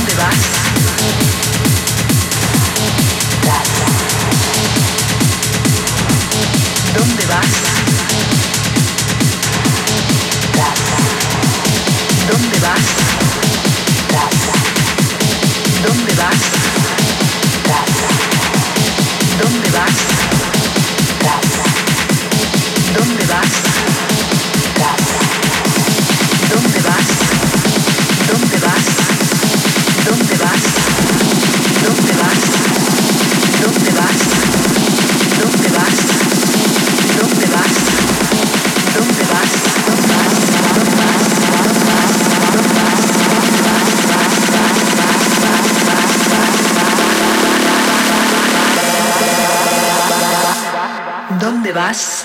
dónde vas? ¿Dónde vas? ¿Dónde vas? ¿Dónde vas? ¿Dónde vas? ¿Dónde vas? ¿Dónde vas? ¿Dónde vas?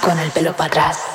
Con el pelo para atrás?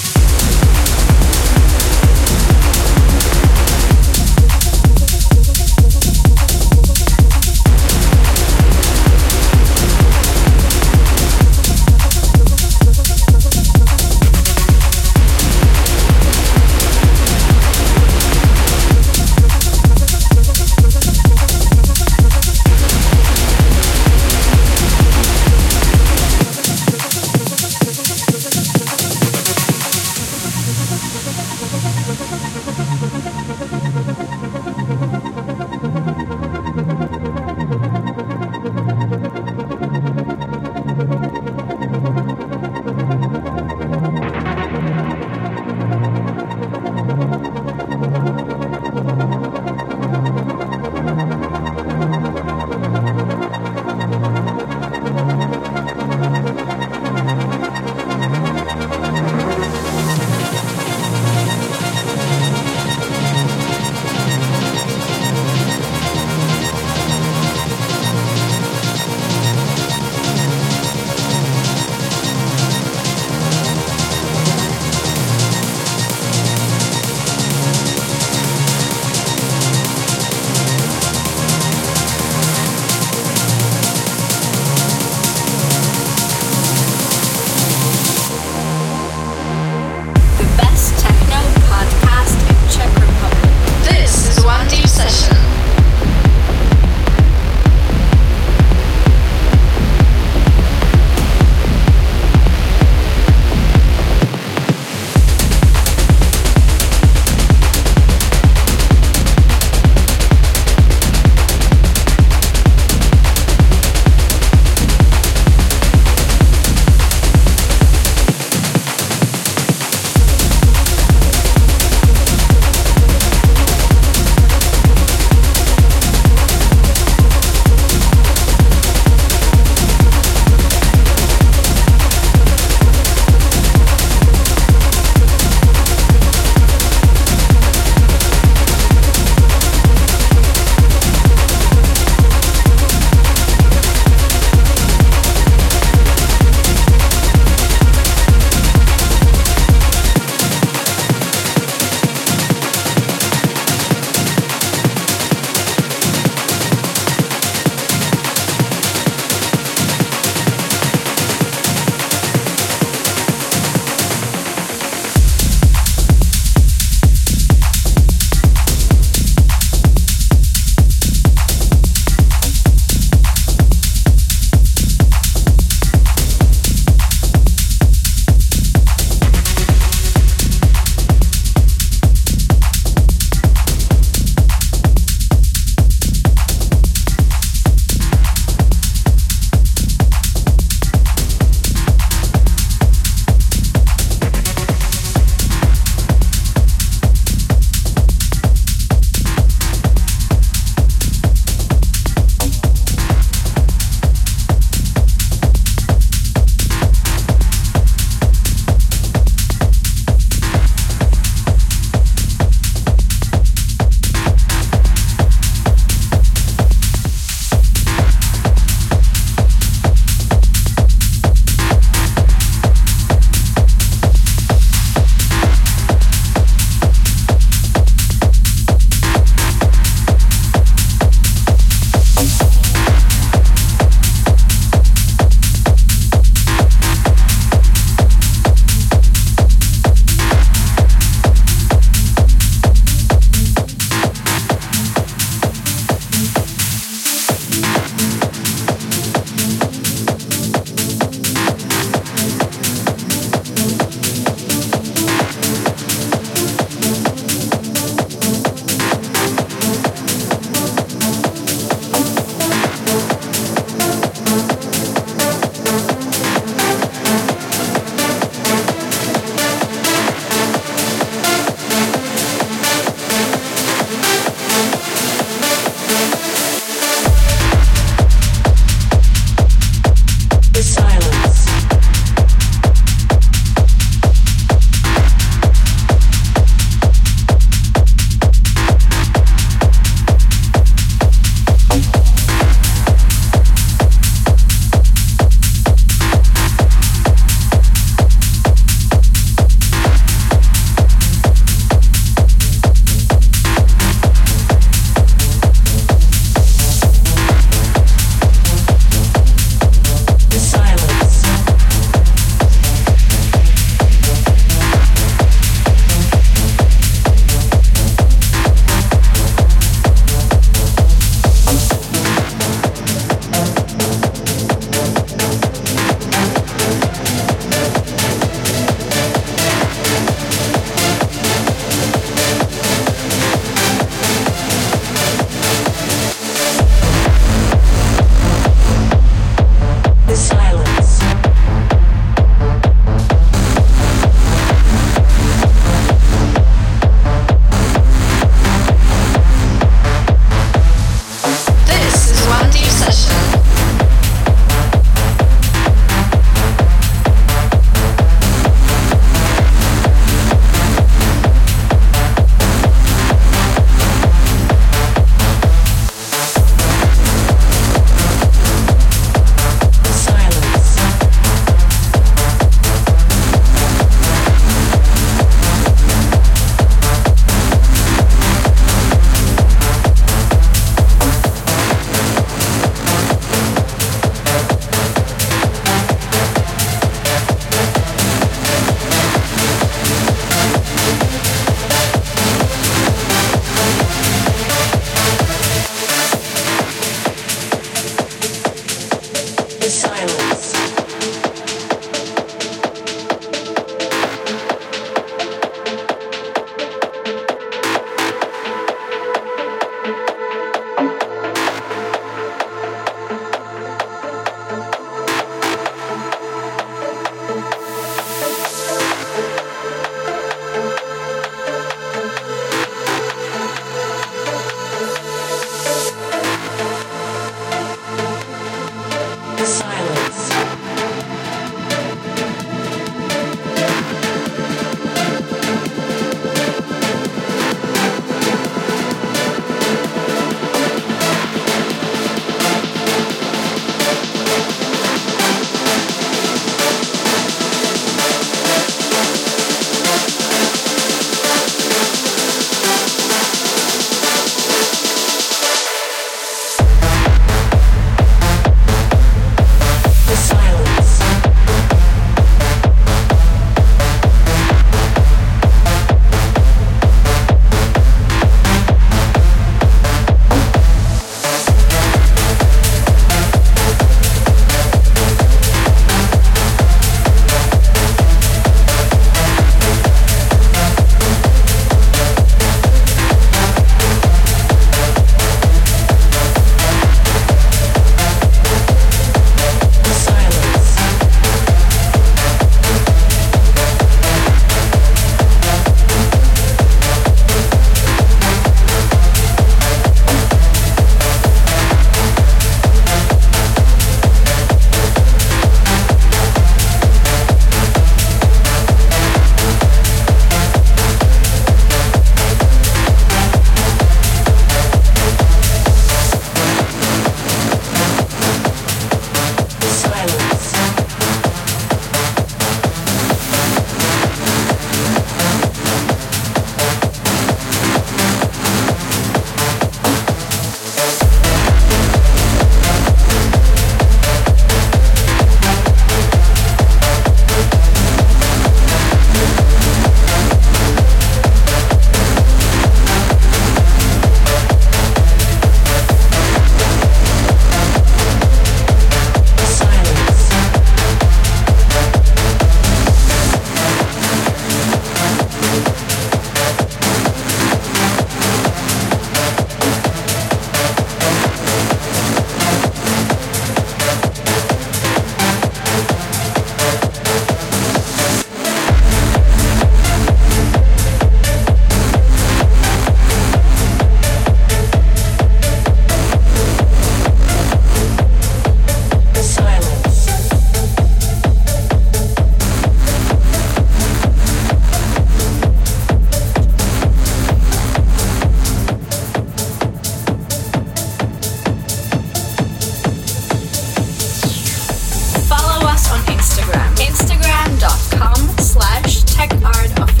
Tech Art of